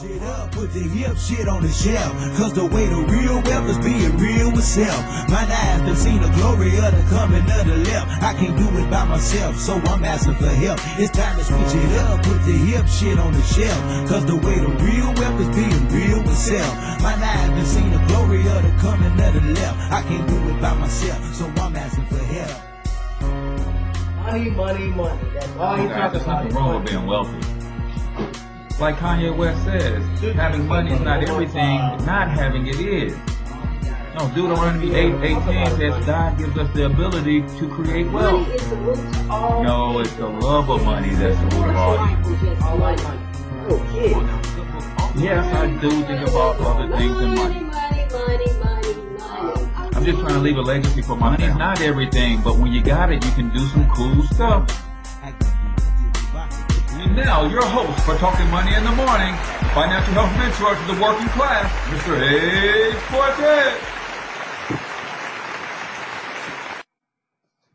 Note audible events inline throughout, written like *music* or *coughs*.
Switch it up, put the hip shit on the shelf. Cause the way the real wealth is being real with self. My eyes have seen the glory of the coming of the left. I can't do it by myself, so I'm asking for help. It's time to switch it up, put the hip shit on the shelf. Cause the way the real wealth is being real with self. My eyes have seen the glory of the coming of the left. I can't do it by myself, so I'm asking for help. Money, money, money. That's all he Guys, talks there's about. nothing wrong with being wealthy. Like Kanye West says, having money is not everything, not having it is. No, Deuteronomy 8, 18 says God gives us the ability to create wealth. is the root of all. No, it's the love of money that's the root of all evil. All my money. Yeah. Yes, I do think about other things than money. I'm just trying to leave a legacy for my Money's not everything, but when you got it, you can do some cool stuff. Now, your host for Talking Money in the Morning, financial health mentor to the working class, Mr. H. Cortez.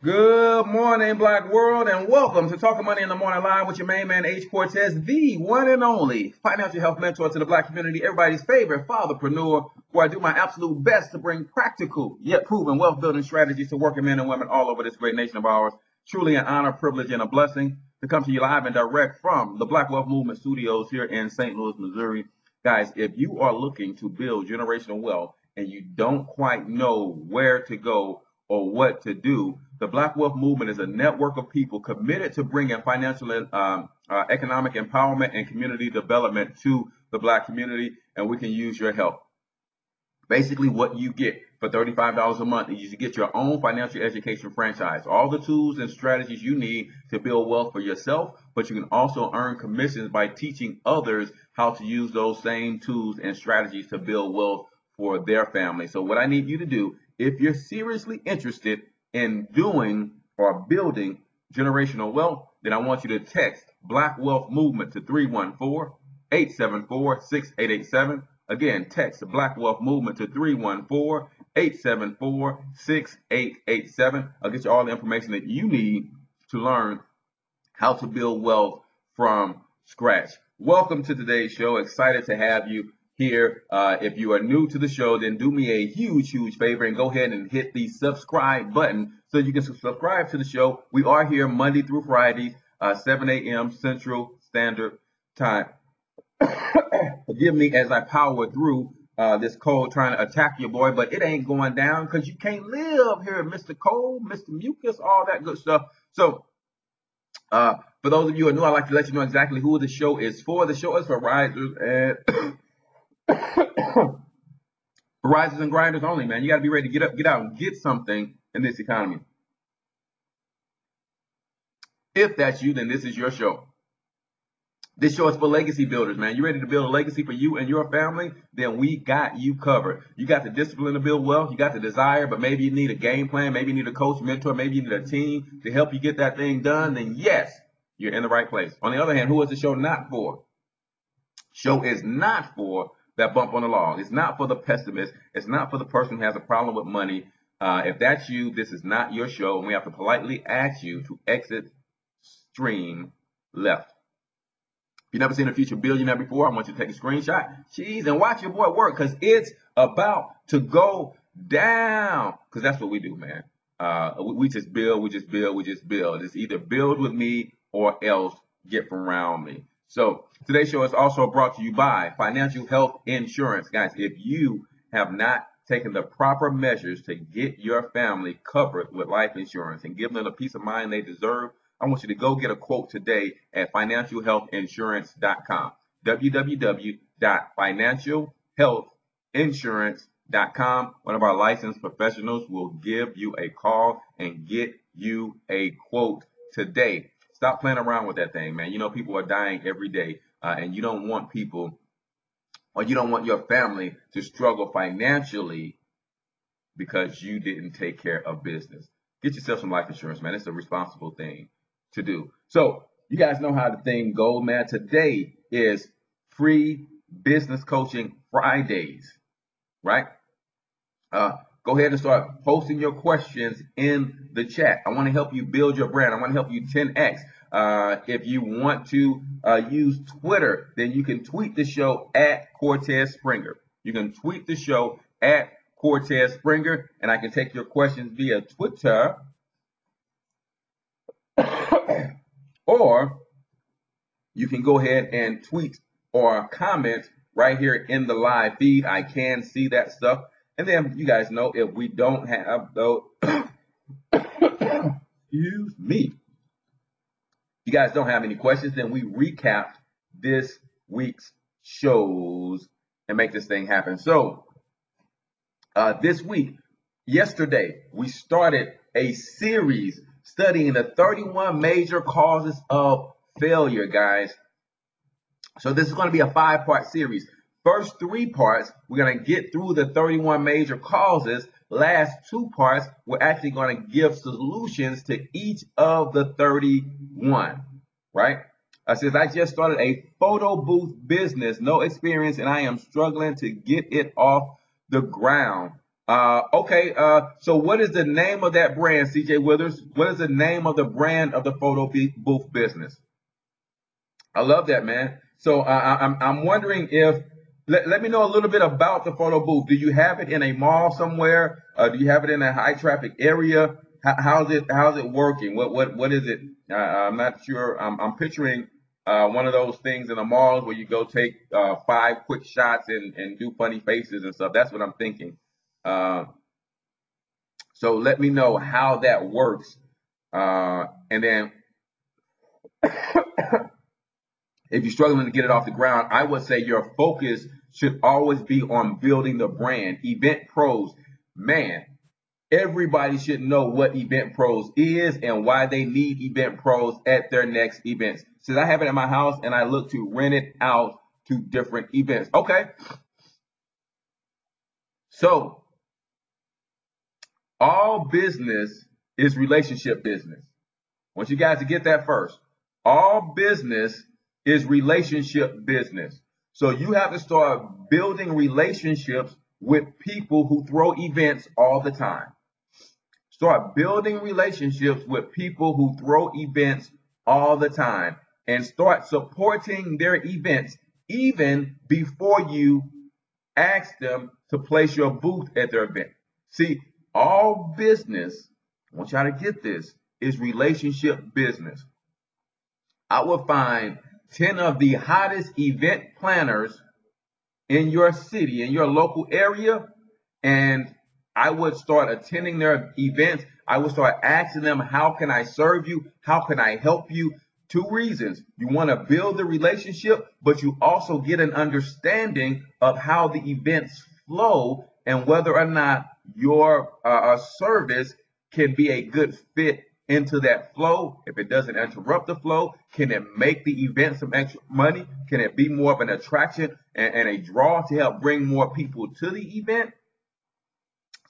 Good morning, Black World, and welcome to Talking Money in the Morning Live with your main man, H. Cortez, the one and only financial health mentor to the Black community, everybody's favorite fatherpreneur, where I do my absolute best to bring practical yet proven wealth building strategies to working men and women all over this great nation of ours. Truly an honor, privilege, and a blessing to come to you live and direct from the Black Wealth Movement Studios here in St. Louis, Missouri. Guys, if you are looking to build generational wealth and you don't quite know where to go or what to do, the Black Wealth Movement is a network of people committed to bringing financial and um, uh, economic empowerment and community development to the Black community, and we can use your help. Basically, what you get for $35 a month is you should get your own financial education franchise, all the tools and strategies you need to build wealth for yourself, but you can also earn commissions by teaching others how to use those same tools and strategies to build wealth for their family. So, what I need you to do, if you're seriously interested in doing or building generational wealth, then I want you to text Black Wealth Movement to 314 874 6887. Again, text Black Wealth Movement to 314 874 6887. I'll get you all the information that you need to learn how to build wealth from scratch. Welcome to today's show. Excited to have you here. Uh, if you are new to the show, then do me a huge, huge favor and go ahead and hit the subscribe button so you can subscribe to the show. We are here Monday through Friday, uh, 7 a.m. Central Standard Time. *coughs* Forgive me as I power through uh, this cold trying to attack your boy, but it ain't going down because you can't live here, Mr. Cold, Mr. Mucus, all that good stuff. So, uh, for those of you who are new, I'd like to let you know exactly who the show is for. The show is for risers *coughs* and risers and grinders only, man. You got to be ready to get up, get out, and get something in this economy. If that's you, then this is your show. This show is for legacy builders, man. You ready to build a legacy for you and your family? Then we got you covered. You got the discipline to build wealth. You got the desire, but maybe you need a game plan. Maybe you need a coach, mentor. Maybe you need a team to help you get that thing done. Then yes, you're in the right place. On the other hand, who is the show not for? Show is not for that bump on the log. It's not for the pessimist. It's not for the person who has a problem with money. Uh, if that's you, this is not your show, and we have to politely ask you to exit stream left. If you've never seen a future billionaire before, I want you to take a screenshot, cheese, and watch your boy work because it's about to go down. Because that's what we do, man. Uh, we, we just build, we just build, we just build. It's either build with me or else get from around me. So today's show is also brought to you by Financial Health Insurance. Guys, if you have not taken the proper measures to get your family covered with life insurance and give them the peace of mind they deserve, I want you to go get a quote today at financialhealthinsurance.com. www.financialhealthinsurance.com. One of our licensed professionals will give you a call and get you a quote today. Stop playing around with that thing, man. You know, people are dying every day, uh, and you don't want people or you don't want your family to struggle financially because you didn't take care of business. Get yourself some life insurance, man. It's a responsible thing to do. So you guys know how the thing goes, man. Today is free business coaching Fridays, right? Uh, go ahead and start posting your questions in the chat. I want to help you build your brand. I want to help you 10x. Uh, if you want to uh, use Twitter, then you can tweet the show at Cortez Springer. You can tweet the show at Cortez Springer, and I can take your questions via Twitter. Or you can go ahead and tweet or comment right here in the live feed. I can see that stuff. And then you guys know if we don't have those, *coughs* excuse me, you guys don't have any questions, then we recap this week's shows and make this thing happen. So uh, this week, yesterday, we started a series studying the 31 major causes of failure, guys. So this is going to be a five part series. First three parts, we're going to get through the 31 major causes. Last two parts, we're actually going to give solutions to each of the 31, right? I since I just started a photo booth business, no experience, and I am struggling to get it off the ground. Uh, okay, uh, so what is the name of that brand, CJ Withers? What is the name of the brand of the photo booth business? I love that, man. So uh, I'm I'm wondering if let, let me know a little bit about the photo booth. Do you have it in a mall somewhere? Uh, do you have it in a high traffic area? How, how's it how's it working? What what what is it? Uh, I'm not sure. I'm, I'm picturing uh, one of those things in the malls where you go take five quick shots and, and do funny faces and stuff. That's what I'm thinking. Uh, so let me know how that works. Uh, and then *coughs* if you're struggling to get it off the ground, I would say your focus should always be on building the brand. Event pros, man, everybody should know what event pros is and why they need event pros at their next events. Since I have it at my house and I look to rent it out to different events. Okay. So all business is relationship business. I want you guys to get that first. All business is relationship business. So you have to start building relationships with people who throw events all the time. Start building relationships with people who throw events all the time and start supporting their events even before you ask them to place your booth at their event. See, all business, I want y'all to get this, is relationship business. I will find 10 of the hottest event planners in your city, in your local area, and I would start attending their events. I would start asking them, How can I serve you? How can I help you? Two reasons. You want to build the relationship, but you also get an understanding of how the events flow and whether or not your uh, service can be a good fit into that flow? If it doesn't interrupt the flow, can it make the event some extra money? Can it be more of an attraction and, and a draw to help bring more people to the event?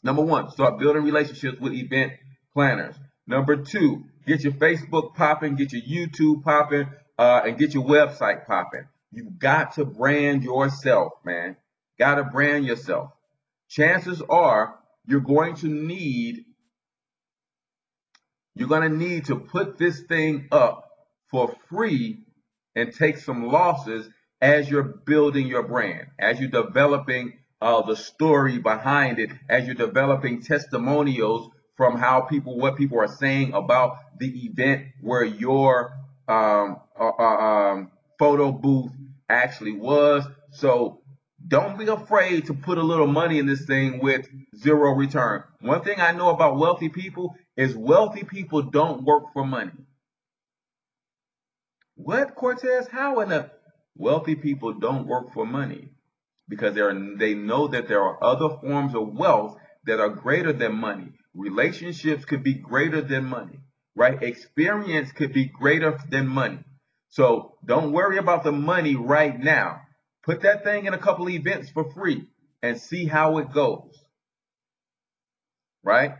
Number one, start building relationships with event planners. Number two, get your Facebook popping, get your YouTube popping, uh, and get your website popping. You got to brand yourself, man. Got to brand yourself. Chances are you're going to need you're going to need to put this thing up for free and take some losses as you're building your brand, as you're developing uh, the story behind it, as you're developing testimonials from how people, what people are saying about the event where your um, uh, uh, um, photo booth actually was. So don't be afraid to put a little money in this thing with zero return. One thing I know about wealthy people is wealthy people don't work for money. What, Cortez? How in the wealthy people don't work for money? Because they are, they know that there are other forms of wealth that are greater than money. Relationships could be greater than money, right? Experience could be greater than money. So don't worry about the money right now. Put that thing in a couple events for free and see how it goes. Right?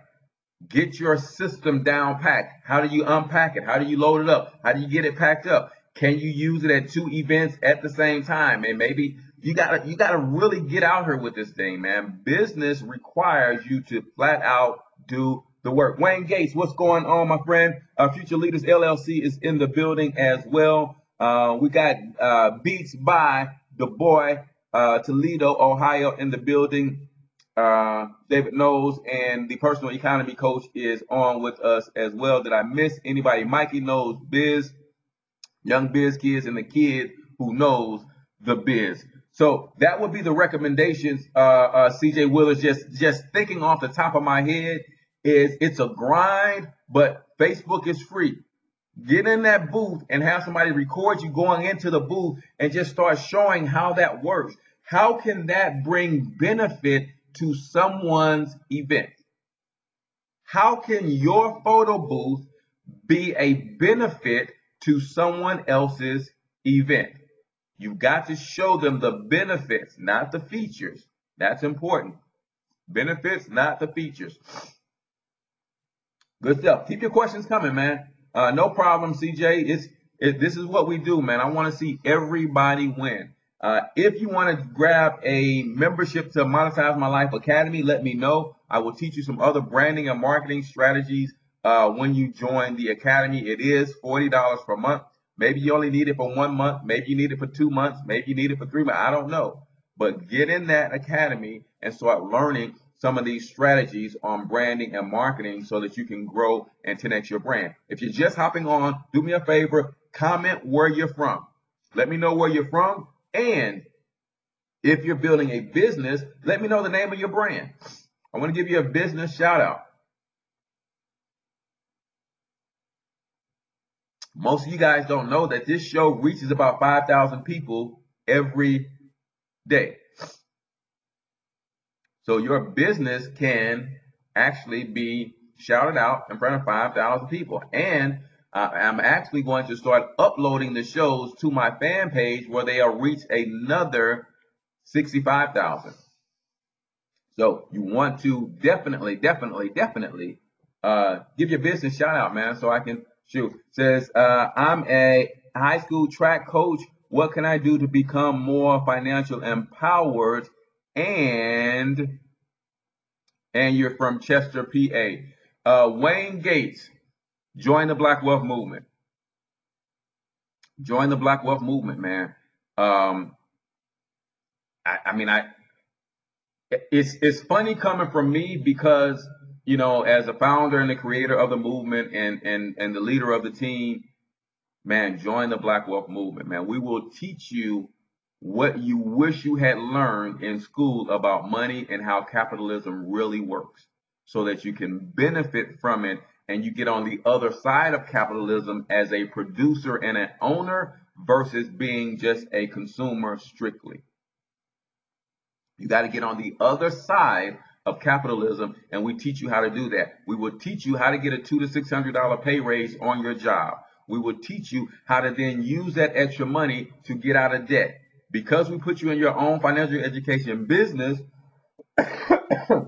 Get your system down packed. How do you unpack it? How do you load it up? How do you get it packed up? Can you use it at two events at the same time? And maybe you gotta you gotta really get out here with this thing, man. Business requires you to flat out do the work. Wayne Gates, what's going on, my friend? Uh, Future Leaders LLC is in the building as well. Uh, we got uh, Beats by the boy uh, Toledo, Ohio, in the building. Uh, David knows, and the personal economy coach is on with us as well. Did I miss anybody? Mikey knows biz, young biz kids, and the kid who knows the biz. So that would be the recommendations, uh, uh, CJ Willis. Just just thinking off the top of my head is it's a grind, but Facebook is free. Get in that booth and have somebody record you going into the booth and just start showing how that works. How can that bring benefit to someone's event? How can your photo booth be a benefit to someone else's event? You've got to show them the benefits, not the features. That's important. Benefits, not the features. Good stuff. Keep your questions coming, man. Uh, no problem, CJ. It's it, this is what we do, man. I want to see everybody win. Uh, if you want to grab a membership to Monetize My Life Academy, let me know. I will teach you some other branding and marketing strategies uh, when you join the academy. It is $40 per month. Maybe you only need it for one month. Maybe you need it for two months. Maybe you need it for three months. I don't know. But get in that academy and start learning some of these strategies on branding and marketing so that you can grow and 10x your brand. If you're just hopping on, do me a favor, comment where you're from. Let me know where you're from. And if you're building a business, let me know the name of your brand. I want to give you a business shout out. Most of you guys don't know that this show reaches about 5,000 people every day. So your business can actually be shouted out in front of 5,000 people. And uh, I'm actually going to start uploading the shows to my fan page where they'll reach another 65,000. So you want to definitely, definitely, definitely uh, give your business shout out, man, so I can shoot. Says, uh, I'm a high school track coach. What can I do to become more financial empowered and and you're from Chester, PA. Uh, Wayne Gates, join the Black Wealth Movement. Join the Black Wealth Movement, man. Um, I, I mean, I it's it's funny coming from me because you know, as a founder and the creator of the movement and and and the leader of the team, man, join the Black Wealth Movement, man. We will teach you what you wish you had learned in school about money and how capitalism really works so that you can benefit from it and you get on the other side of capitalism as a producer and an owner versus being just a consumer strictly. You got to get on the other side of capitalism and we teach you how to do that. We will teach you how to get a two to six hundred dollar pay raise on your job. We will teach you how to then use that extra money to get out of debt because we put you in your own financial education business, *coughs*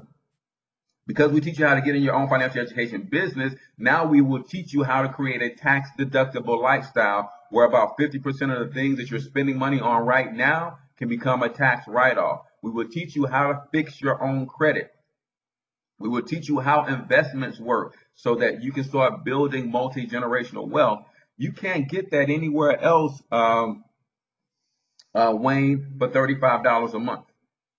because we teach you how to get in your own financial education business, now we will teach you how to create a tax deductible lifestyle where about 50% of the things that you're spending money on right now can become a tax write off. We will teach you how to fix your own credit. We will teach you how investments work so that you can start building multi generational wealth. You can't get that anywhere else um, uh, Wayne for $35 a month.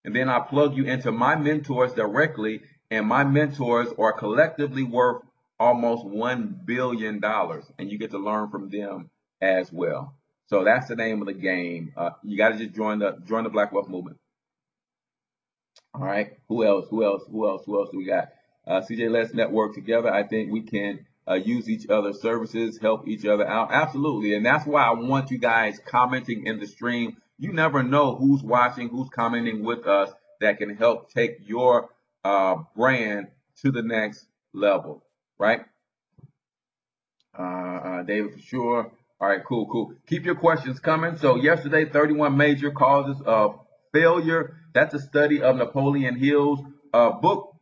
And then I plug you into my mentors directly, and my mentors are collectively worth almost $1 billion. And you get to learn from them as well. So that's the name of the game. Uh, you got to just join the join the Black Wealth Movement. All right. Who else? Who else? Who else? Who else do we got? Uh, CJ, let's network together. I think we can uh, use each other's services, help each other out. Absolutely. And that's why I want you guys commenting in the stream you never know who's watching, who's commenting with us that can help take your uh, brand to the next level, right? Uh, uh, David, for sure. All right, cool, cool. Keep your questions coming. So yesterday, 31 major causes of failure. That's a study of Napoleon Hill's uh, book,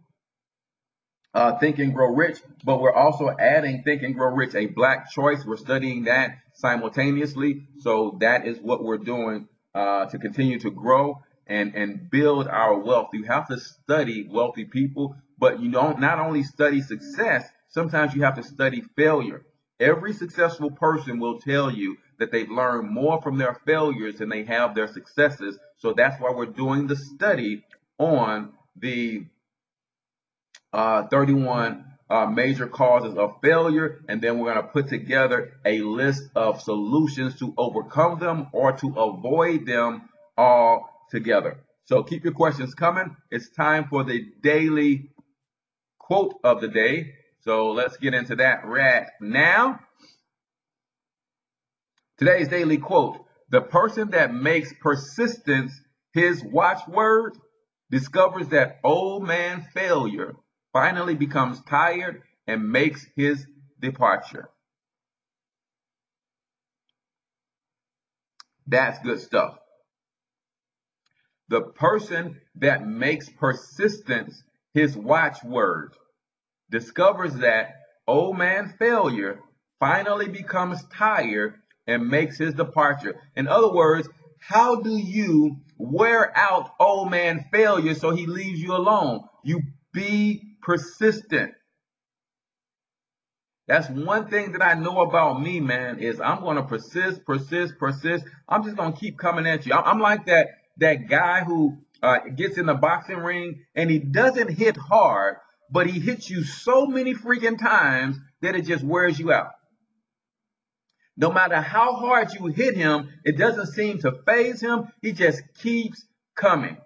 uh, Think and Grow Rich. But we're also adding Think and Grow Rich, a black choice. We're studying that simultaneously. So that is what we're doing uh, to continue to grow and, and build our wealth. You have to study wealthy people but you don't not only study success, sometimes you have to study failure. Every successful person will tell you that they've learned more from their failures than they have their successes. So that's why we're doing the study on the uh, 31 uh, major causes of failure, and then we're going to put together a list of solutions to overcome them or to avoid them all together. So keep your questions coming. It's time for the daily quote of the day. So let's get into that right now. Today's daily quote The person that makes persistence his watchword discovers that old man failure finally becomes tired and makes his departure. That's good stuff. The person that makes persistence his watchword discovers that old man failure finally becomes tired and makes his departure. In other words, how do you wear out old man failure so he leaves you alone? You be persistent. That's one thing that I know about me, man, is I'm going to persist, persist, persist. I'm just going to keep coming at you. I'm like that, that guy who uh, gets in the boxing ring and he doesn't hit hard, but he hits you so many freaking times that it just wears you out. No matter how hard you hit him, it doesn't seem to phase him. He just keeps coming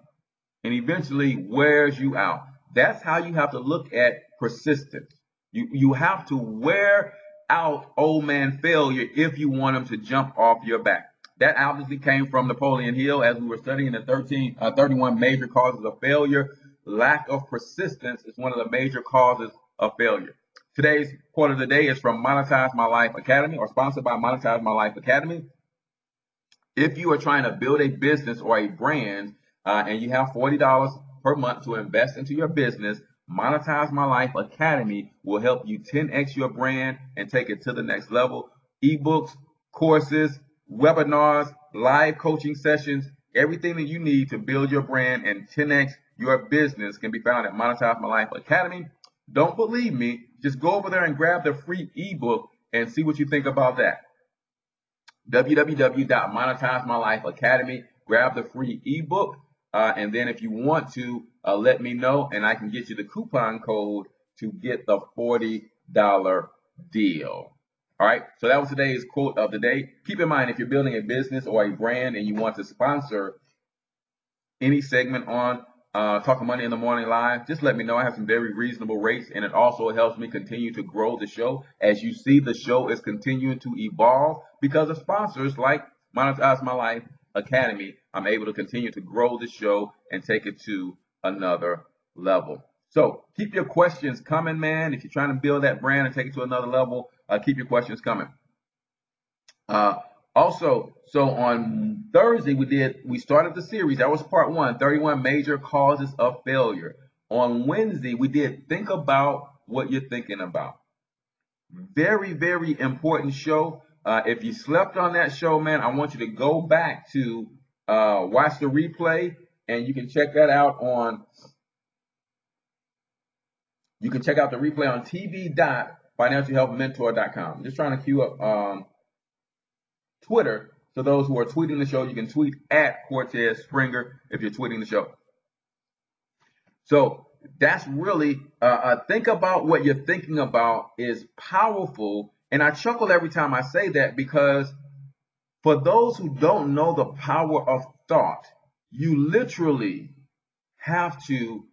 and eventually wears you out. That's how you have to look at persistence. You, you have to wear out old man failure if you want him to jump off your back. That obviously came from Napoleon Hill as we were studying the 13, uh, 31 major causes of failure. Lack of persistence is one of the major causes of failure. Today's quote of the day is from Monetize My Life Academy or sponsored by Monetize My Life Academy. If you are trying to build a business or a brand uh, and you have $40 per month to invest into your business, Monetize My Life Academy will help you 10x your brand and take it to the next level. Ebooks, courses, webinars, live coaching sessions, everything that you need to build your brand and 10x your business can be found at Monetize My Life Academy. Don't believe me? Just go over there and grab the free ebook and see what you think about that. www.monetizemylifeacademy. Grab the free ebook uh, and then if you want to, uh, let me know and I can get you the coupon code to get the $40 deal. All right. So that was today's quote of the day. Keep in mind, if you're building a business or a brand and you want to sponsor any segment on uh, Talking Money in the Morning Live, just let me know. I have some very reasonable rates, and it also helps me continue to grow the show. As you see, the show is continuing to evolve because of sponsors like Monetize My Life Academy, I'm able to continue to grow the show and take it to another level. So keep your questions coming, man. If you're trying to build that brand and take it to another level, uh, keep your questions coming. Uh, also, so on Thursday we did we started the series. That was part one, 31 major causes of failure. On Wednesday we did think about what you're thinking about. Very, very important show. Uh, if you slept on that show, man, I want you to go back to uh, watch the replay, and you can check that out on. You can check out the replay on tv.financialhealthmentor.com. Just trying to queue up um, Twitter. So those who are tweeting the show, you can tweet at Cortez Springer if you're tweeting the show. So that's really uh, uh, think about what you're thinking about is powerful and I chuckle every time I say that because for those who don't know the power of thought, you literally have to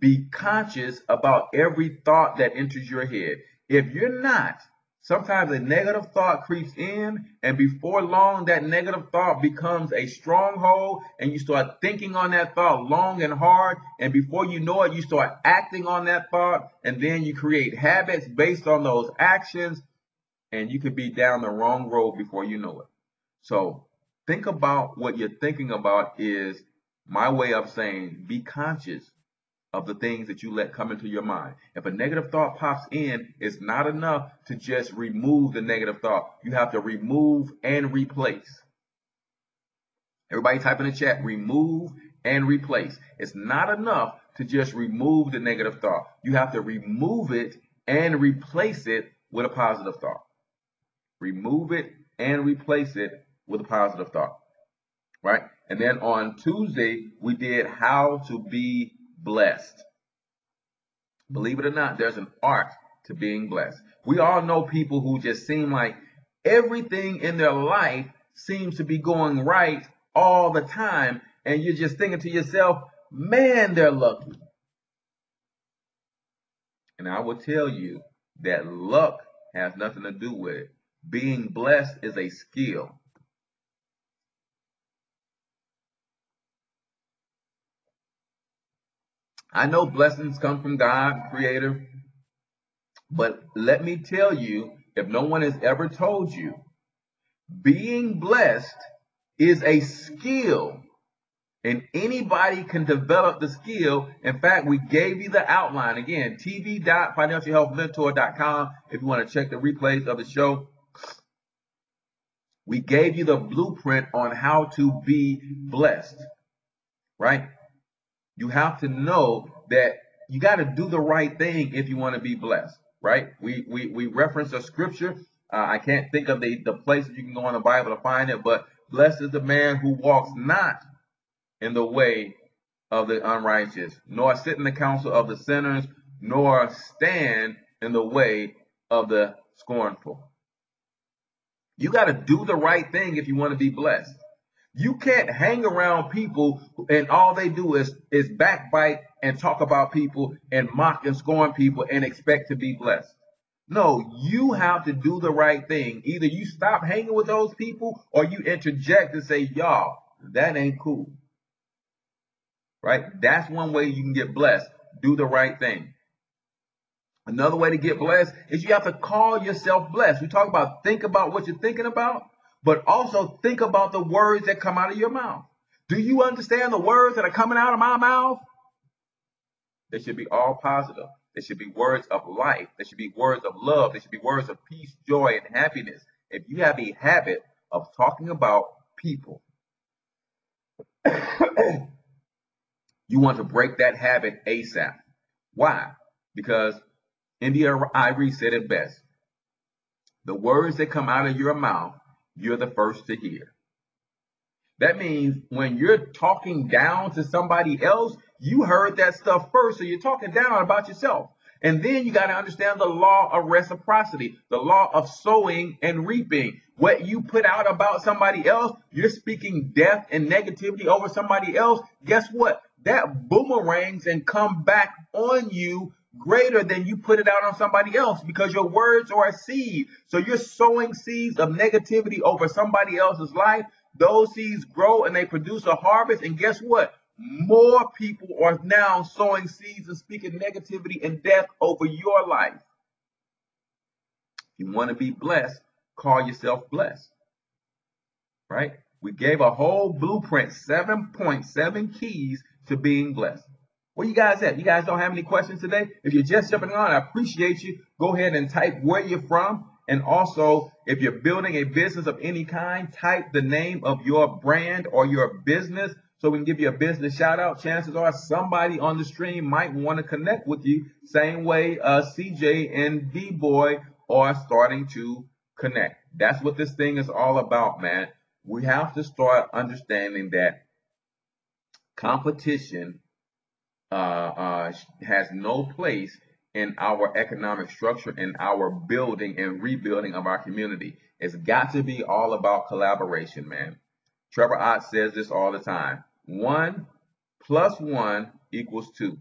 be conscious about every thought that enters your head. If you're not, sometimes a negative thought creeps in, and before long, that negative thought becomes a stronghold, and you start thinking on that thought long and hard. And before you know it, you start acting on that thought, and then you create habits based on those actions and you could be down the wrong road before you know it. So think about what you're thinking about is my way of saying be conscious of the things that you let come into your mind. If a negative thought pops in, it's not enough to just remove the negative thought. You have to remove and replace. Everybody type in the chat, remove and replace. It's not enough to just remove the negative thought. You have to remove it and replace it with a positive thought. Remove it and replace it with a positive thought. Right? And then on Tuesday, we did how to be blessed. Believe it or not, there's an art to being blessed. We all know people who just seem like everything in their life seems to be going right all the time. And you're just thinking to yourself, man, they're lucky. And I will tell you that luck has nothing to do with it. Being blessed is a skill. I know blessings come from God, Creator, but let me tell you, if no one has ever told you, being blessed is a skill and anybody can develop the skill. In fact, we gave you the outline again, tv.financialhealthmentor.com. If you want to check the replays of the show, we gave you the blueprint on how to be blessed, right? You have to know that you got to do the right thing if you want to be blessed, right? We we we reference a scripture. Uh, I can't think of the the places you can go in the Bible to find it, but blessed is the man who walks not in the way of the unrighteous, nor sit in the counsel of the sinners, nor stand in the way of the scornful. You got to do the right thing if you want to be blessed. You can't hang around people and all they do is is backbite and talk about people and mock and scorn people and expect to be blessed. No, you have to do the right thing. Either you stop hanging with those people or you interject and say, y'all, that ain't cool right? That's one way you can get blessed. Do the right thing. Another way to get blessed is you have to call yourself blessed. We talk about think about what you're thinking about, but also think about the words that come out of your mouth. Do you understand the words that are coming out of my mouth? They should be all positive. They should be words of life. They should be words of love. They should be words of peace, joy, and happiness. If you have a habit of talking about people, *coughs* You want to break that habit ASAP. Why? Because India Arie said it best. The words that come out of your mouth, you're the first to hear. That means when you're talking down to somebody else, you heard that stuff first, so you're talking down about yourself. And then you got to understand the law of reciprocity, the law of sowing and reaping. What you put out about somebody else, you're speaking death and negativity over somebody else. Guess what? that boomerangs and come back on you greater than you put it out on somebody else because your words are a seed. So you're sowing seeds of negativity over somebody else's life. Those seeds grow and they produce a harvest. And guess what? More people are now sowing seeds and speaking negativity and death over your life. If you want to be blessed, call yourself blessed. Right? We gave a whole blueprint, 7.7 keys to being blessed. Where you guys at? You guys don't have any questions today? If you're just jumping on, I appreciate you. Go ahead and type where you're from. And also, if you're building a business of any kind, type the name of your brand or your business so we can give you a business shout out. Chances are somebody on the stream might want to connect with you. Same way uh, CJ and D Boy are starting to connect. That's what this thing is all about, man. We have to start understanding that competition uh, uh, has no place in our economic structure, in our building and rebuilding of our community. It's got to be all about collaboration, man. Trevor Ott says this all the time. One plus one equals two.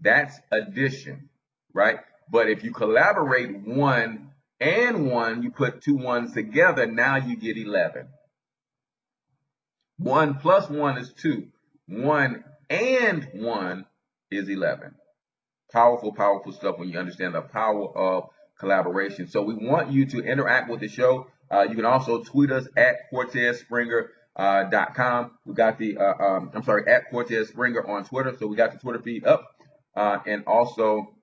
That's addition, right? But if you collaborate one and one, you put two ones together, now you get 11. 1 plus 1 is 2. 1 and 1 is 11. Powerful, powerful stuff when you understand the power of collaboration. So we want you to interact with the show. Uh, you can also tweet us at Cortez Springer. Uh, dot com. We got the uh, um, I'm sorry at Cortez Springer on Twitter, so we got the Twitter feed up, uh, and also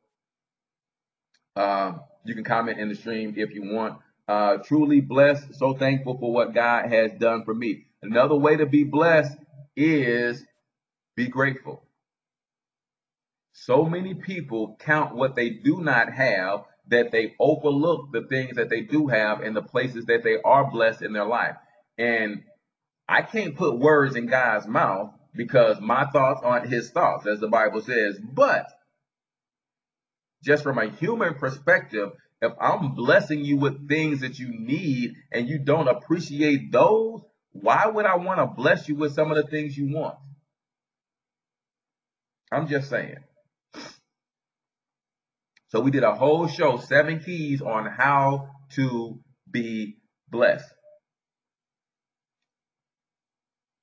uh, you can comment in the stream if you want. Uh, truly blessed, so thankful for what God has done for me. Another way to be blessed is be grateful. So many people count what they do not have that they overlook the things that they do have and the places that they are blessed in their life. And I can't put words in God's mouth because my thoughts aren't his thoughts, as the Bible says. But just from a human perspective, if I'm blessing you with things that you need and you don't appreciate those, why would I want to bless you with some of the things you want? I'm just saying. So we did a whole show, seven keys on how to be blessed.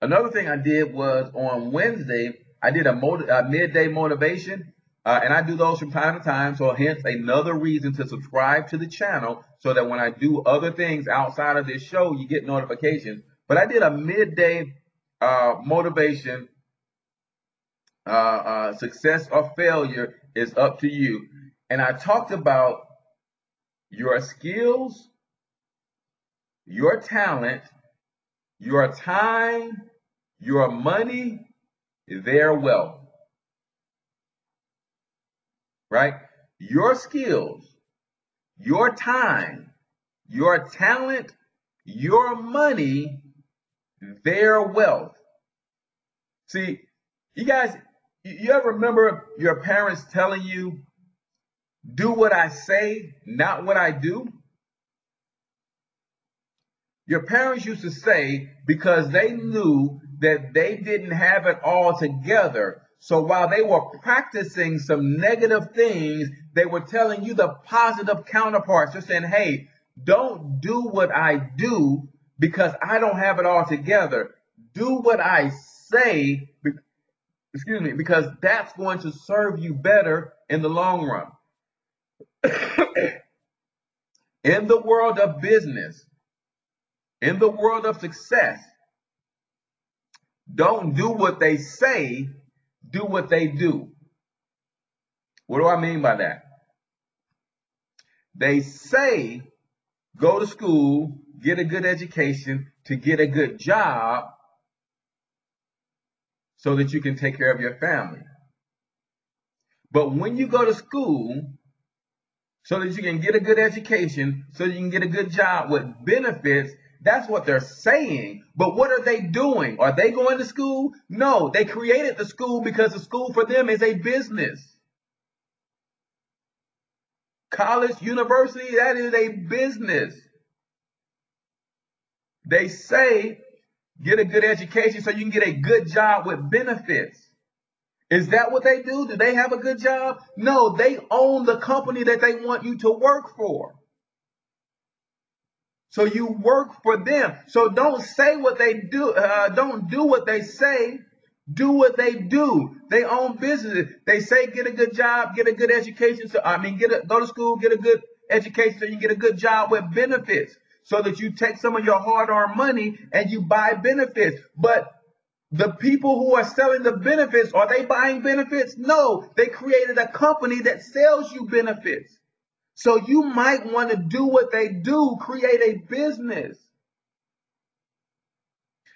Another thing I did was on Wednesday, I did a, a midday motivation, uh, and I do those from time to time. So hence another reason to subscribe to the channel so that when I do other things outside of this show, you get notifications. But I did a midday uh, motivation. Uh, uh success or failure is up to you. And I talked about your skills, your talent, your time, your money, their wealth. Right? Your skills, your time, your talent, your money, their wealth. See, you guys, you ever remember your parents telling you, do what I say, not what I do? Your parents used to say because they knew that they didn't have it all together. So while they were practicing some negative things, they were telling you the positive counterparts. They're saying, hey, don't do what I do because I don't have it all together. Do what I say, excuse me, because that's going to serve you better in the long run. *coughs* in the world of business, in the world of success, don't do what they say, do what they do. What do I mean by that? They say go to school, get a good education to get a good job so that you can take care of your family. But when you go to school so that you can get a good education, so you can get a good job with benefits, that's what they're saying. But what are they doing? Are they going to school? No, they created the school because the school for them is a business. College, university, that is a business. They say get a good education so you can get a good job with benefits. Is that what they do? Do they have a good job? No, they own the company that they want you to work for. So you work for them. So don't say what they do. Uh, don't do what they say. Do what they do. They own businesses. They say get a good job, get a good education. So I mean, get a go to school, get a good education, so you can get a good job with benefits. So that you take some of your hard-earned money and you buy benefits. But the people who are selling the benefits, are they buying benefits? No, they created a company that sells you benefits. So you might want to do what they do, create a business.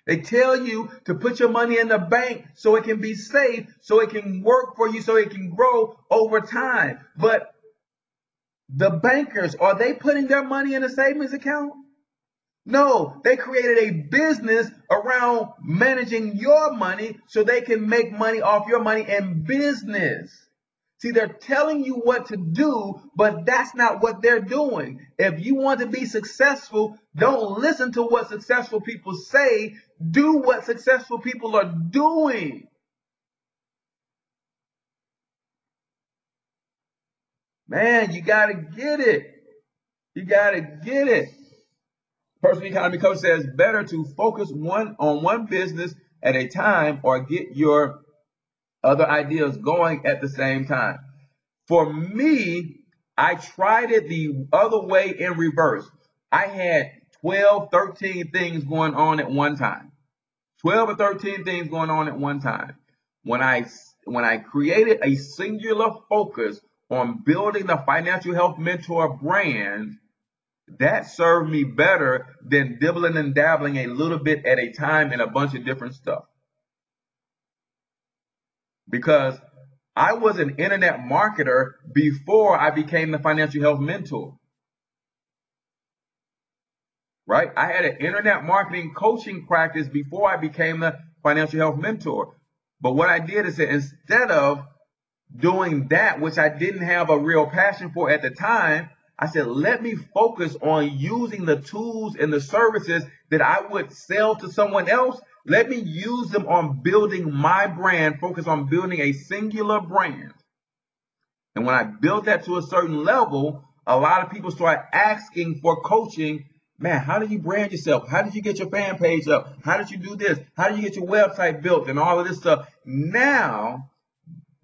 They tell you to put your money in the bank so it can be safe, so it can work for you, so it can grow over time. But the bankers, are they putting their money in a savings account? No, they created a business around managing your money so they can make money off your money in business. See, they're telling you what to do, but that's not what they're doing. If you want to be successful, don't listen to what successful people say. Do what successful people are doing. Man, you got to get it. You got to get it. Personal economy coach says better to focus one on one business at a time or get your other ideas going at the same time. For me, I tried it the other way in reverse. I had 12, 13 things going on at one time. 12 or 13 things going on at one time. When I when I created a singular focus on building the financial health mentor brand, that served me better than dibbling and dabbling a little bit at a time in a bunch of different stuff. because I was an internet marketer before I became the financial health mentor. Right? I had an internet marketing coaching practice before I became the financial health mentor. But what I did is that instead of doing that, which I didn't have a real passion for at the time, I said, let me focus on using the tools and the services that I would sell to someone else. Let me use them on building my brand, focus on building a singular brand. And when I built that to a certain level, a lot of people start asking for coaching. Man, how did you brand yourself? How did you get your fan page up? How did you do this? How did you get your website built and all of this stuff? Now,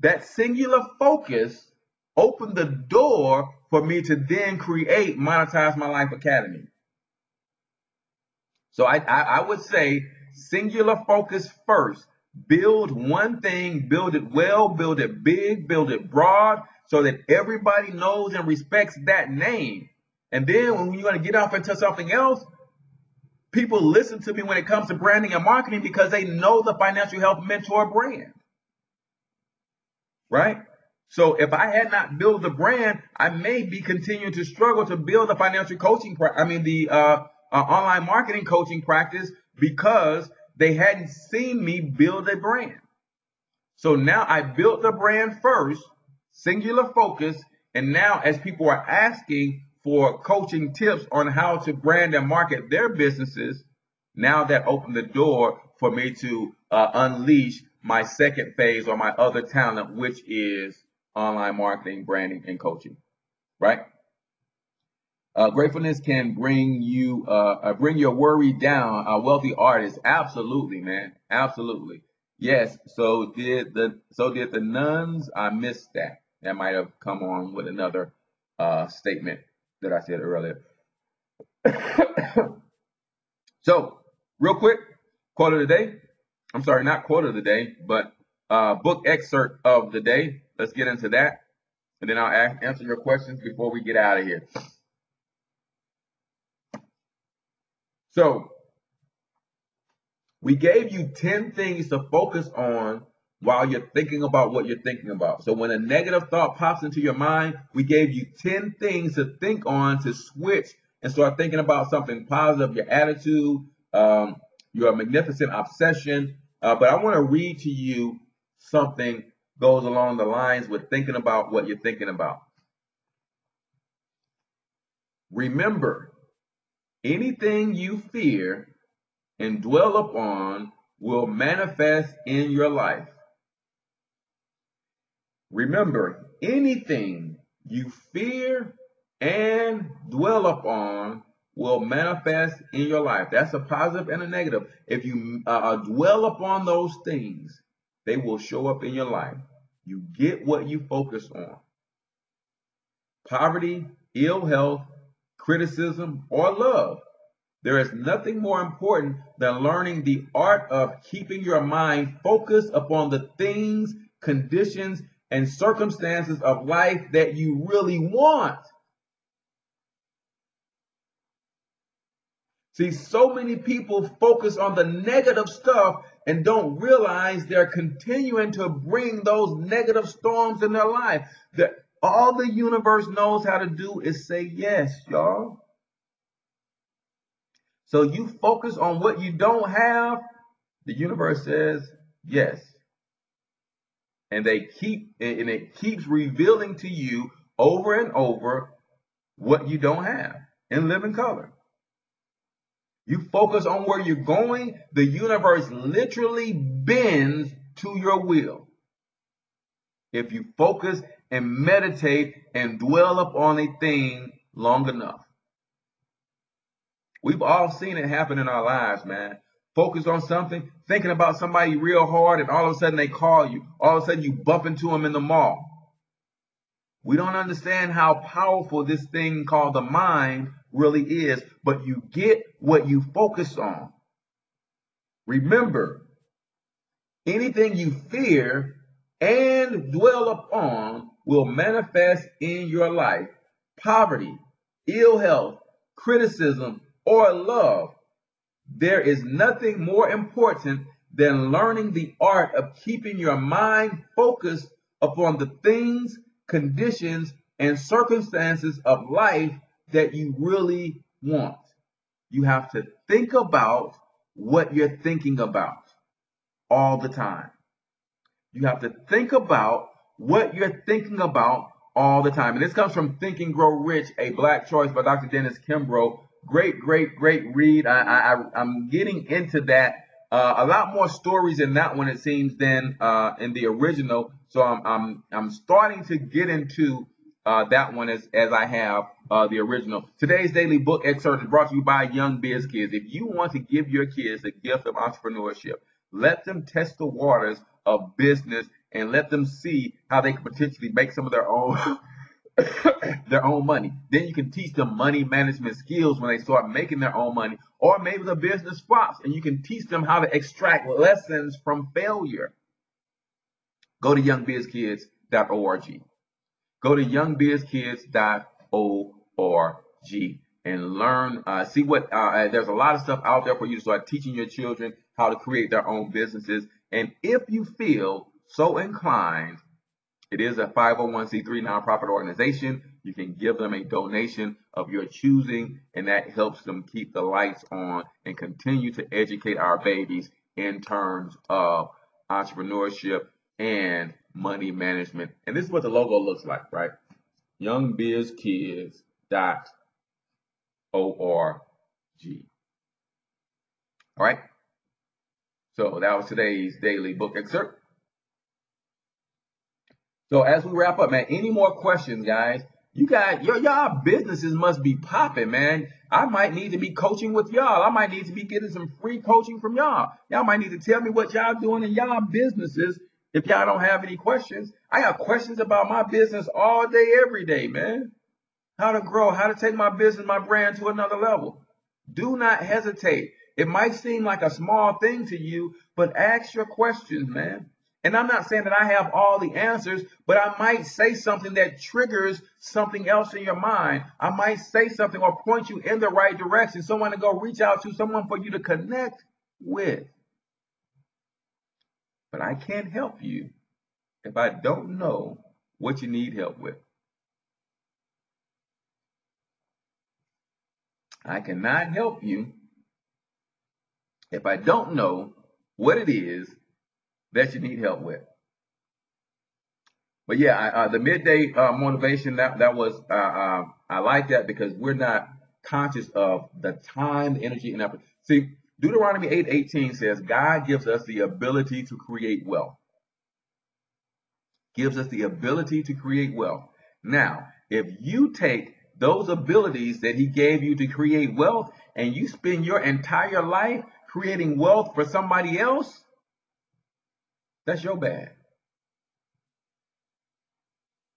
that singular focus opened the door for me to then create Monetize My Life Academy. So I, I, I would say singular focus first. Build one thing, build it well, build it big, build it broad, so that everybody knows and respects that name. And then when you're going to get off into something else, people listen to me when it comes to branding and marketing because they know the financial health mentor brand. Right? So if I had not built the brand, I may be continuing to struggle to build the financial coaching, I mean the uh, uh, online marketing coaching practice because they hadn't seen me build a brand. So now I built the brand first, singular focus, and now as people are asking for coaching tips on how to brand and market their businesses, now that opened the door for me to uh, unleash my second phase or my other talent, which is online marketing, branding, and coaching, right? Uh, gratefulness can bring you uh, uh, bring your worry down. A wealthy artist, absolutely, man, absolutely. Yes. So did the so did the nuns. I missed that. That might have come on with another uh, statement that I said earlier. *coughs* so, real quick, quote of the day. I'm sorry, not quote of the day, but uh, book excerpt of the day. Let's get into that. And then I'll ask, answer your questions before we get out of here. So, we gave you 10 things to focus on while you're thinking about what you're thinking about. So, when a negative thought pops into your mind, we gave you 10 things to think on to switch and start thinking about something positive, your attitude, um, your magnificent obsession. Uh, but I want to read to you something goes along the lines with thinking about what you're thinking about. Remember, anything you fear and dwell upon will manifest in your life. Remember, anything you fear and dwell upon will manifest in your life. That's a positive and a negative. If you uh, dwell upon those things, they will show up in your life. You get what you focus on. Poverty, ill health, criticism, or love. There is nothing more important than learning the art of keeping your mind focused upon the things, conditions, and circumstances of life that you really want. See, so many people focus on the negative stuff and don't realize they're continuing to bring those negative storms in their life. That all the universe knows how to do is say yes, y'all. So you focus on what you don't have, the universe says yes. And they keep and it keeps revealing to you over and over what you don't have in living color. You focus on where you're going, the universe literally bends to your will. If you focus and meditate and dwell upon a thing long enough. We've all seen it happen in our lives, man. Focus on something, thinking about somebody real hard, and all of a sudden they call you. All of a sudden you bump into them in the mall. We don't understand how powerful this thing called the mind really is, but you get what you focus on. Remember, anything you fear and dwell upon will manifest in your life. Poverty, ill health, criticism, or love. There is nothing more important than learning the art of keeping your mind focused upon the things, conditions, and circumstances of life that you really want. You have to think about what you're thinking about all the time. You have to think about what you're thinking about all the time. And this comes from Think and Grow Rich, a Black Choice by Dr. Dennis Kimbro. Great, great, great read. I, I, I'm getting into that. Uh, a lot more stories in that one, it seems, than uh, in the original. So I'm, I'm, I'm starting to get into uh, that one as, as I have uh, the original. Today's daily book excerpt is brought to you by Young Biz Kids. If you want to give your kids the gift of entrepreneurship, let them test the waters of business and let them see how they can potentially make some of their own *laughs* their own money. Then you can teach them money management skills when they start making their own money, or maybe the business flops and you can teach them how to extract lessons from failure. Go to youngbizkids.org. Go to youngbizkids.org and learn. Uh, see what uh, there's a lot of stuff out there for you to start teaching your children how to create their own businesses. And if you feel so inclined, it is a 501c3 nonprofit organization. You can give them a donation of your choosing, and that helps them keep the lights on and continue to educate our babies in terms of entrepreneurship and money management. And this is what the logo looks like, right? Youngbizkids.org. All right. So that was today's daily book excerpt. So as we wrap up, man, any more questions, guys? You got your y'all businesses must be popping, man. I might need to be coaching with y'all. I might need to be getting some free coaching from y'all. Y'all might need to tell me what y'all doing in y'all businesses if y'all don't have any questions. I got questions about my business all day, every day, man. How to grow, how to take my business, my brand to another level. Do not hesitate. It might seem like a small thing to you, but ask your questions, man. And I'm not saying that I have all the answers, but I might say something that triggers something else in your mind. I might say something or point you in the right direction, someone to go reach out to, someone for you to connect with. But I can't help you if I don't know what you need help with. I cannot help you if I don't know what it is that you need help with. But yeah, uh, the midday uh, motivation that that was uh, uh, I like that because we're not conscious of the time, the energy, and effort. See, Deuteronomy 8:18 says God gives us the ability to create wealth. Gives us the ability to create wealth. Now, if you take those abilities that He gave you to create wealth and you spend your entire life creating wealth for somebody else, that's your bad.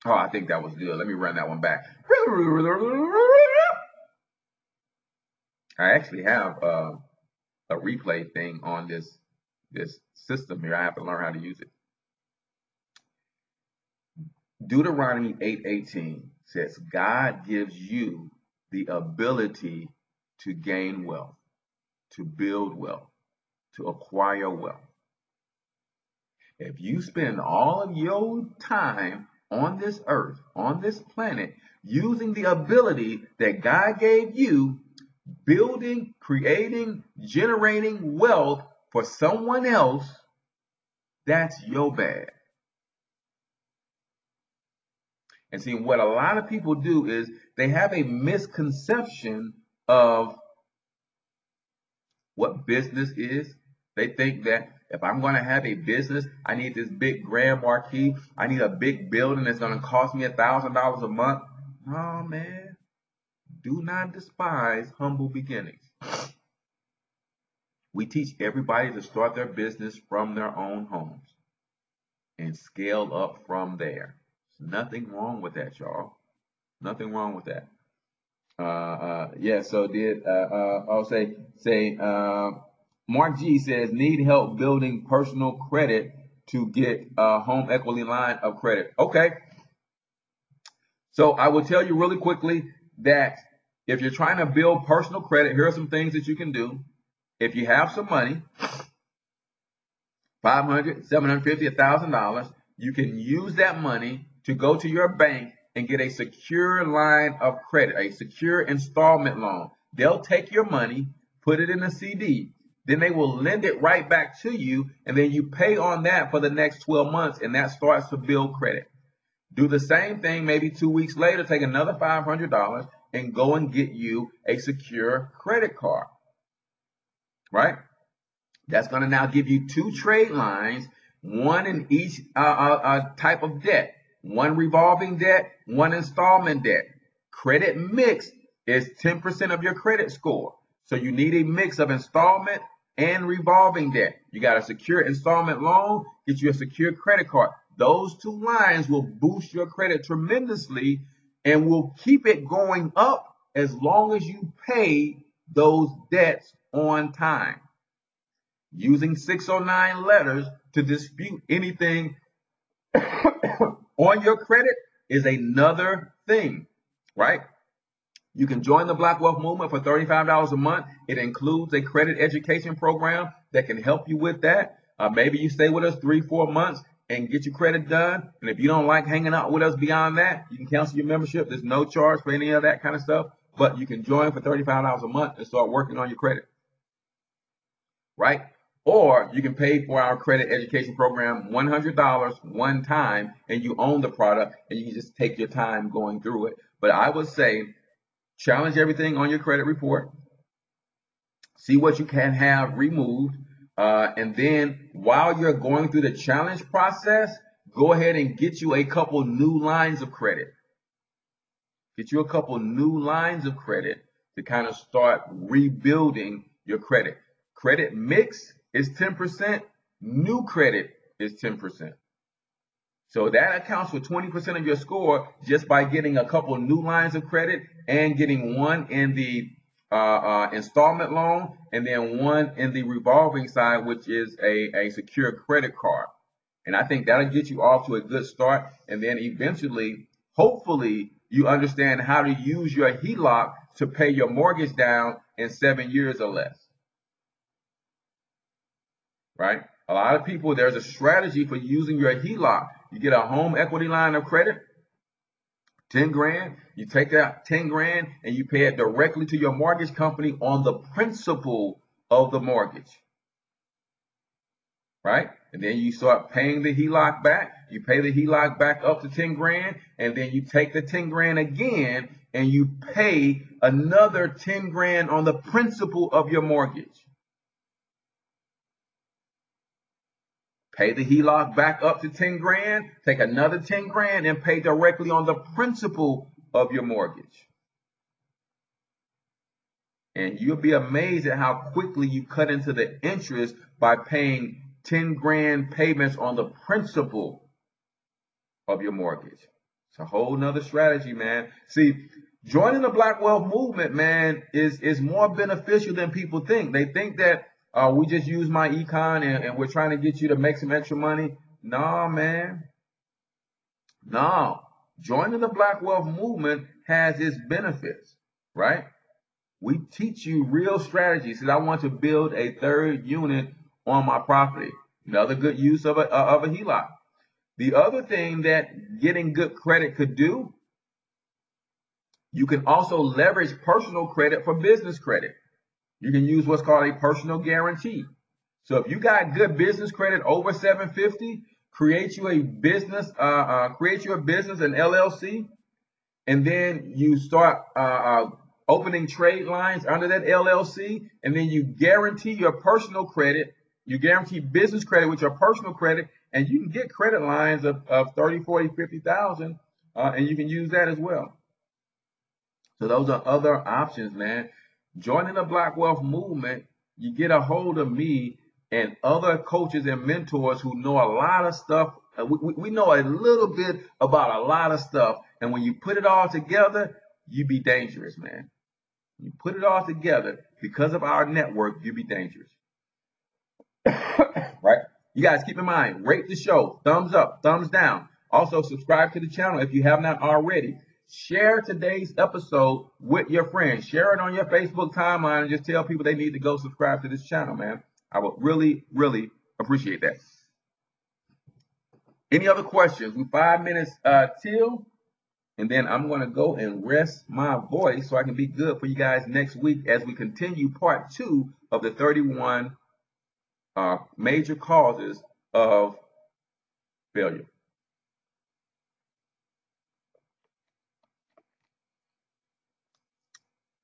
Oh, I think that was good. Let me run that one back. *laughs* I actually have uh, a replay thing on this this system here. I have to learn how to use it. Deuteronomy 8:18 says God gives you the ability to gain wealth, to build wealth, to acquire wealth. If you spend all of your time on this earth, on this planet, using the ability that God gave you, building, creating, generating wealth for someone else, that's your bad. And see, what a lot of people do is they have a misconception of what business is. They think that if I'm going to have a business, I need this big grand marquee. I need a big building that's going to cost me a thousand dollars a month. No, man. Do not despise humble beginnings. We teach everybody to start their business from their own homes and scale up from there. nothing wrong with that, y'all. Nothing wrong with that. Uh, uh, yeah. So did uh, uh, I'll say say uh, Mark G says, need help building personal credit to get a home equity line of credit. Okay. So I will tell you really quickly that if you're trying to build personal credit, here are some things that you can do. If you have some money, 500 750 $1,000, you can use that money to go to your bank and get a secure line of credit, a secure installment loan. They'll take your money, put it in a CD, then they will lend it right back to you, and then you pay on that for the next 12 months, and that starts to build credit. Do the same thing maybe two weeks later, take another $500 and go and get you a secure credit card. Right? That's going to now give you two trade lines, one in each uh, uh, uh, type of debt, one revolving debt, one installment debt. Credit mix is 10% of your credit score. So you need a mix of installment and revolving debt. You got a secure installment loan, get you a secure credit card. Those two lines will boost your credit tremendously and will keep it going up as long as you pay those debts on time using 609 letters to dispute anything *coughs* on your credit is another thing, right? You can join the Black Wealth Movement for $35 a month. It includes a credit education program that can help you with that. Uh, maybe you stay with us three, four months and get your credit done. And if you don't like hanging out with us beyond that, you can cancel your membership. There's no charge for any of that kind of stuff, but you can join for $35 a month and start working on your credit. Right? Or you can pay for our credit education program $100 one time and you own the product and you can just take your time going through it. But I would say challenge everything on your credit report, see what you can have removed, uh, and then while you're going through the challenge process, go ahead and get you a couple new lines of credit. Get you a couple new lines of credit to kind of start rebuilding your credit. Credit mix is 10%, new credit is 10%. So that accounts for 20% of your score just by getting a couple new lines of credit and getting one in the uh, uh, installment loan and then one in the revolving side, which is a, a secure credit card. And I think that'll get you off to a good start. And then eventually, hopefully, you understand how to use your HELOC to pay your mortgage down in seven years or less right? A lot of people, there's a strategy for using your HELOC. You get a home equity line of credit, 10 grand, you take that 10 grand and you pay it directly to your mortgage company on the principal of the mortgage. Right? And then you start paying the HELOC back. You pay the HELOC back up to 10 grand, and then you take the 10 grand again and you pay another 10 grand on the principal of your mortgage. Pay the HELOC back up to 10 grand, take another 10 grand and pay directly on the principal of your mortgage. And you'll be amazed at how quickly you cut into the interest by paying 10 grand payments on the principal of your mortgage. It's a whole nother strategy, man. See, joining the Black Wealth movement, man, is, is more beneficial than people think. They think that uh, we just use my econ and, and we're trying to get you to make some extra money. Nah, man. No. Joining the Black Wealth Movement has its benefits, right? We teach you real strategies. Because I want to build a third unit on my property. Another good use of a, of a HELOC. The other thing that getting good credit could do, you can also leverage personal credit for business credit you can use what's called a personal guarantee. So if you got good business credit over 750, create you a business, uh, uh, create you a business, an LLC, and then you start uh, uh, opening trade lines under that LLC, and then you guarantee your personal credit. You guarantee business credit with your personal credit, and you can get credit lines of, of 30, 40, 50,000, uh, and you can use that as well. So those are other options, man. Joining the Black Wealth Movement, you get a hold of me and other coaches and mentors who know a lot of stuff. We, we know a little bit about a lot of stuff. And when you put it all together, you be dangerous, man. You put it all together because of our network, you be dangerous. *coughs* right? You guys keep in mind, rate the show, thumbs up, thumbs down. Also, subscribe to the channel if you have not already. Share today's episode with your friends. Share it on your Facebook timeline and just tell people they need to go subscribe to this channel, man. I would really, really appreciate that. Any other questions? We five minutes uh, till, and then I'm going to go and rest my voice so I can be good for you guys next week as we continue part two of the 31 uh, major causes of failure.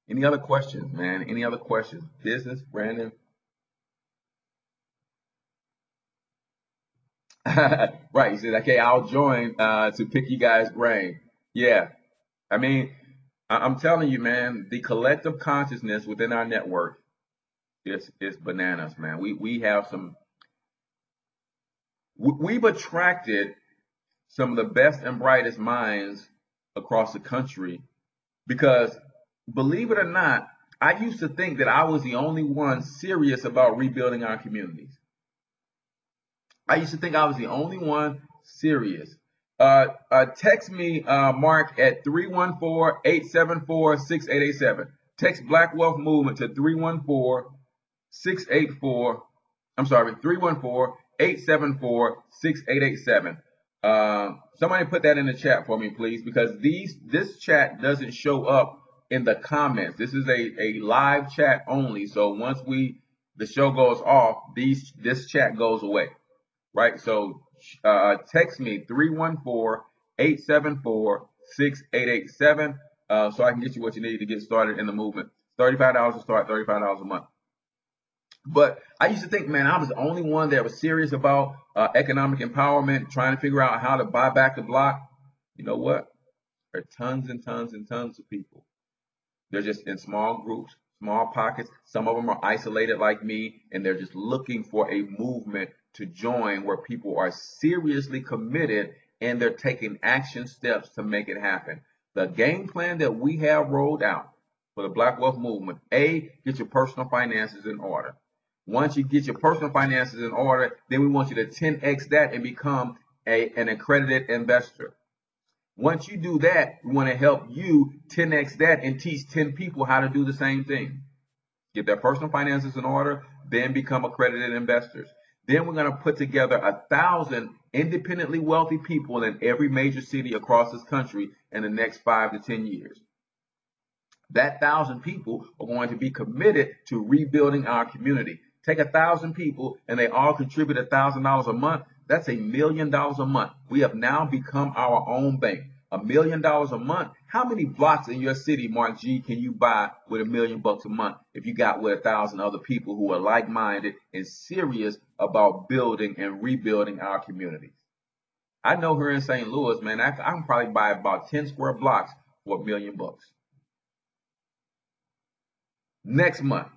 Any other questions, man? Any other questions? Business, Brandon? *laughs* right. He said, okay, I'll join uh, to pick you guys' brain. Yeah. I mean, I- am telling you, man, the collective consciousness within our network is is bananas, man. We we have some. We've attracted some of the best and brightest minds across the country because, believe it or not, I used to think that I was the only one serious about rebuilding our communities. I used to think I was the only one serious. Uh, uh, text me, uh, Mark, at 314-874-6887. Text Black Wealth Movement to 314-684, I'm sorry, 314-874-6887. Uh, somebody put that in the chat for me, please, because these this chat doesn't show up in the comments. This is a, a live chat only. So once we the show goes off, these this chat goes away right? So uh, text me 314-874-6887 uh, so I can get you what you need to get started in the movement. $35 to start, $35 a month. But I used to think, man, I was the only one that was serious about uh, economic empowerment, trying to figure out how to buy back the block. You know what? There are tons and tons and tons of people. They're just in small groups, small pockets. Some of them are isolated like me, and they're just looking for a movement to join where people are seriously committed and they're taking action steps to make it happen. The game plan that we have rolled out for the Black Wealth Movement, A, get your personal finances in order. Once you get your personal finances in order, then we want you to 10x that and become a, an accredited investor. Once you do that, we want to help you 10x that and teach 10 people how to do the same thing. Get their personal finances in order, then become accredited investors. Then we're going to put together a thousand independently wealthy people in every major city across this country in the next five to 10 years. That thousand people are going to be committed to rebuilding our community. Take a thousand people and they all contribute a thousand dollars a month. That's a million dollars a month. We have now become our own bank a million dollars a month, how many blocks in your city, Mark G, can you buy with a million bucks a month if you got with a thousand other people who are like-minded and serious about building and rebuilding our communities? I know here in St. Louis, man, I, I can probably buy about 10 square blocks for a million bucks. Next month,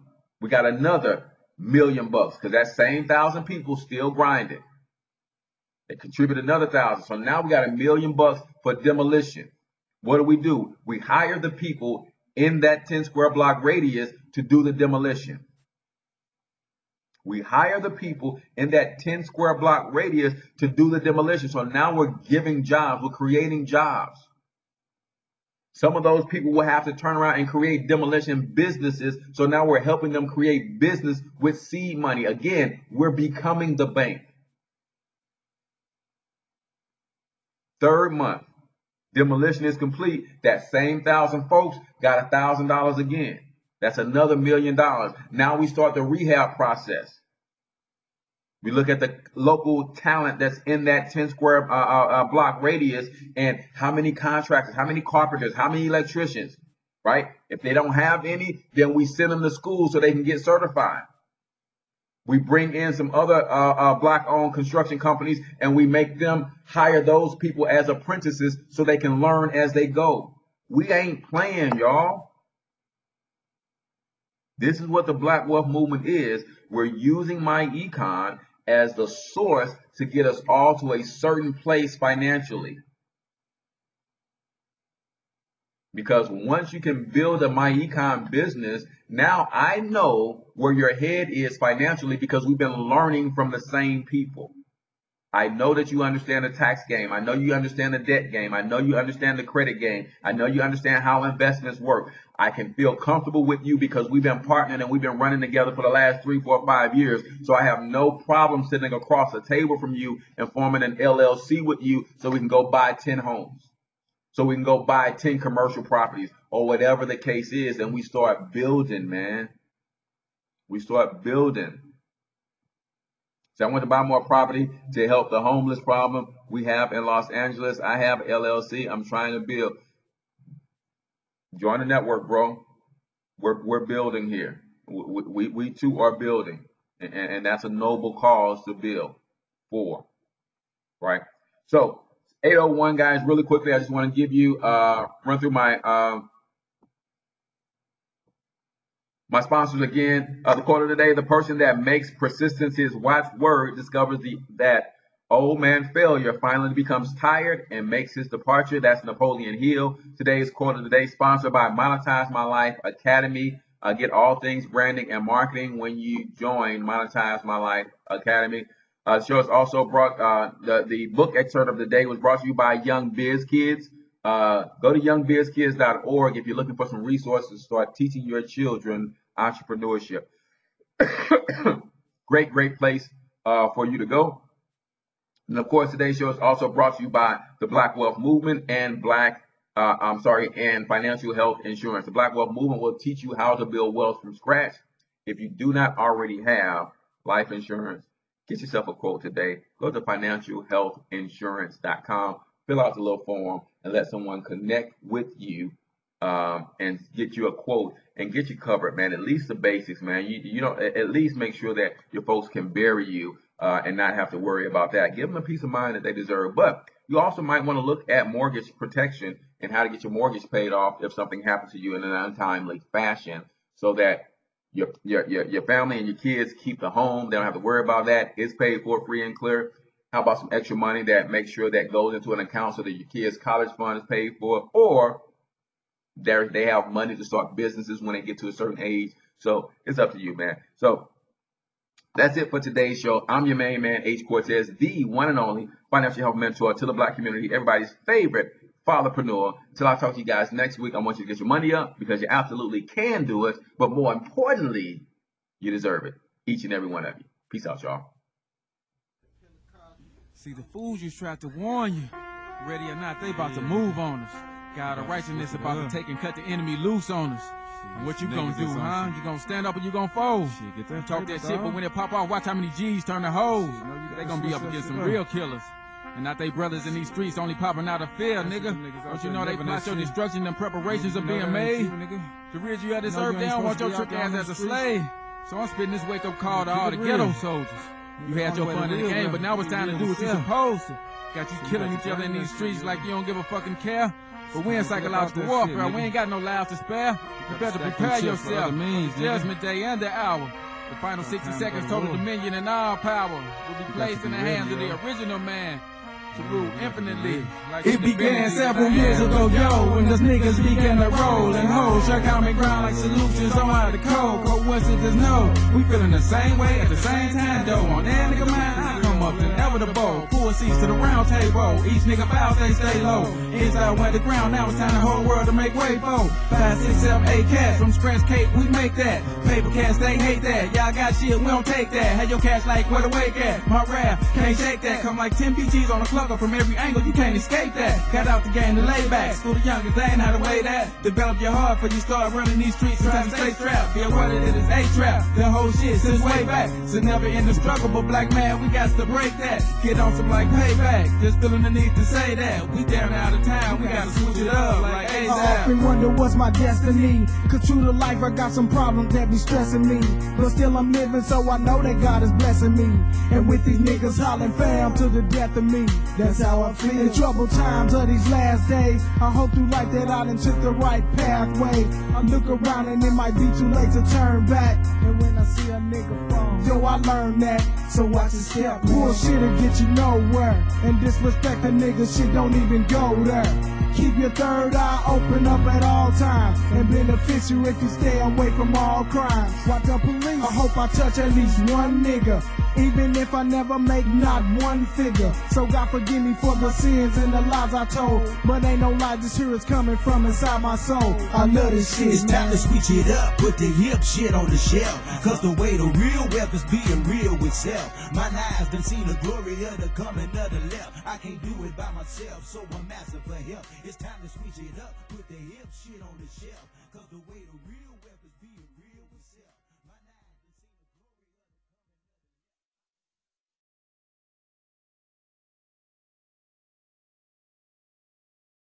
we got another million bucks because that same thousand people still grinding. Contribute another thousand. So now we got a million bucks for demolition. What do we do? We hire the people in that 10 square block radius to do the demolition. We hire the people in that 10 square block radius to do the demolition. So now we're giving jobs, we're creating jobs. Some of those people will have to turn around and create demolition businesses. So now we're helping them create business with seed money. Again, we're becoming the bank. Third month, demolition is complete. That same thousand folks got a thousand dollars again. That's another million dollars. Now we start the rehab process. We look at the local talent that's in that 10 square uh, uh, uh, block radius and how many contractors, how many carpenters, how many electricians, right? If they don't have any, then we send them to school so they can get certified. We bring in some other uh, uh, black-owned construction companies and we make them hire those people as apprentices so they can learn as they go. We ain't playing, y'all. This is what the Black Wealth Movement is. We're using my econ as the source to get us all to a certain place financially. Because once you can build a my econ business, now I know where your head is financially because we've been learning from the same people. I know that you understand the tax game. I know you understand the debt game. I know you understand the credit game. I know you understand how investments work. I can feel comfortable with you because we've been partnering and we've been running together for the last three, four, five years. So I have no problem sitting across the table from you and forming an LLC with you so we can go buy 10 homes. So we can go buy 10 commercial properties or whatever the case is. And we start building, man. We start building. So I want to buy more property to help the homeless problem we have in Los Angeles. I have LLC. I'm trying to build. Join the network, bro. We're, we're building here. We, we, we too are building. And, and that's a noble cause to build for. Right? So 801 guys, really quickly, I just want to give you uh run through my um my sponsors again. Uh, the quote of the day: The person that makes persistence his wife's watchword discovers the that old man failure finally becomes tired and makes his departure. That's Napoleon Hill. Today's quote of the day, sponsored by Monetize My Life Academy. Uh, get all things branding and marketing when you join Monetize My Life Academy. Uh, show is also brought, uh, the, the book excerpt of the day was brought to you by Young Biz Kids. Uh, go to youngbizkids.org if you're looking for some resources to start teaching your children entrepreneurship. *coughs* great, great place uh, for you to go. And of course, today's show is also brought to you by the Black Wealth Movement and Black, uh, I'm sorry, and Financial Health Insurance. The Black Wealth Movement will teach you how to build wealth from scratch. If you do not already have life insurance, get yourself a quote today. Go to financialhealthinsurance.com, fill out the little form, and let someone connect with you um, and get you a quote and get you covered, man. At least the basics, man. You you know at least make sure that your folks can bury you uh, and not have to worry about that. Give them a peace of mind that they deserve. But you also might want to look at mortgage protection and how to get your mortgage paid off if something happens to you in an untimely fashion, so that your your your, your family and your kids keep the home. They don't have to worry about that. It's paid for free and clear. How about some extra money that makes sure that goes into an account so that your kids' college fund is paid for, or they they have money to start businesses when they get to a certain age. So it's up to you, man. So that's it for today's show. I'm your main man, H. Cortez, the one and only financial health mentor to the black community, everybody's favorite fatherpreneur. Until I talk to you guys next week, I want you to get your money up because you absolutely can do it. But more importantly, you deserve it. Each and every one of you. Peace out, y'all. See, the fools you tried to warn you, ready or not, they about to move on us. God of righteousness about to take and cut the enemy loose on us. And what you gonna do, huh? You gonna stand up or you gonna fold? Shit, get that Talk that shit, dog. but when it pop off, watch how many G's turn to hoes. know They gonna be up against some up. real killers. And not they brothers in these streets only popping out of fear, nigga. them niggas out Don't you know they plot your destruction and preparations are being made? To rid you of this earth, they don't want your trick ass as a on the streets. slave. So I'm spitting this wake up call to all the ghetto soldiers. You had your fun in the game, but now it's time to do what you're supposed to. Got you killing each other in these streets like you don't give a fucking care. But we in psychological warfare. we ain't got no lives to spare. You better prepare yourself. means, Judgment day and the hour. The final 60 seconds, total dominion and all power will be placed in the hands of the original man to rule infinitely. Like It began several years ago, yo, when those niggas began to roll and hold. Shut common ground like solutions on out the cold. Coincidence, no. We feeling the same way at the same time, though. On that nigga mind, I up inevitable. Pull seats to the round table. Each nigga bow, they stay low. Inside went the ground, now it's time the whole world to make way for. Five, six, seven, eight cats from scratch cake, we make that. Paper cats, they hate that. Y'all got shit, we don't take that. Had your cash like where the wake at. My rap, can't shake that. Come like 10 PGs on the clucker from every angle, you can't escape that. Got out the game to lay back. School the youngest, they ain't how to weigh that. Develop your heart before you start running these streets. Sometimes you stay strapped. Get what it is, a trap. The whole shit since way back. So never in the struggle, but black man, we got to break that. Get on some like payback. Just feeling the need to say that. We down out of time, we gotta switch it up like I ASAP. often wonder what's my destiny. Cause true to life, I got some problems that be stressing me. But still I'm living, so I know that God is blessing me. And with these niggas hollering fam to the death of me. That's how I feel. In troubled times of these last days, I hope through life that I done took the right pathway. I look around and it might be too late to turn back. And when I see a nigga fall, yo, I learned that. So watch your step. Bullshit'll get you nowhere. And disrespect a nigga shit don't even go there. Keep your third eye open up at all times and beneficial if you stay away from all crimes. Watch the police. I hope I touch at least one nigga. Even if I never make not one figure. So God forgive me for the sins and the lies I told. But ain't no lie, this here is coming from inside my soul. I love this shit, It's time man. to switch it up, put the hip shit on the shelf. Cause the way the real wealth is being real with self. My eyes done seen the glory of the coming of the left. I can't do it by myself, so I'm asking for help. It's time to switch it up, put the hip shit on the shelf. Cause the way to real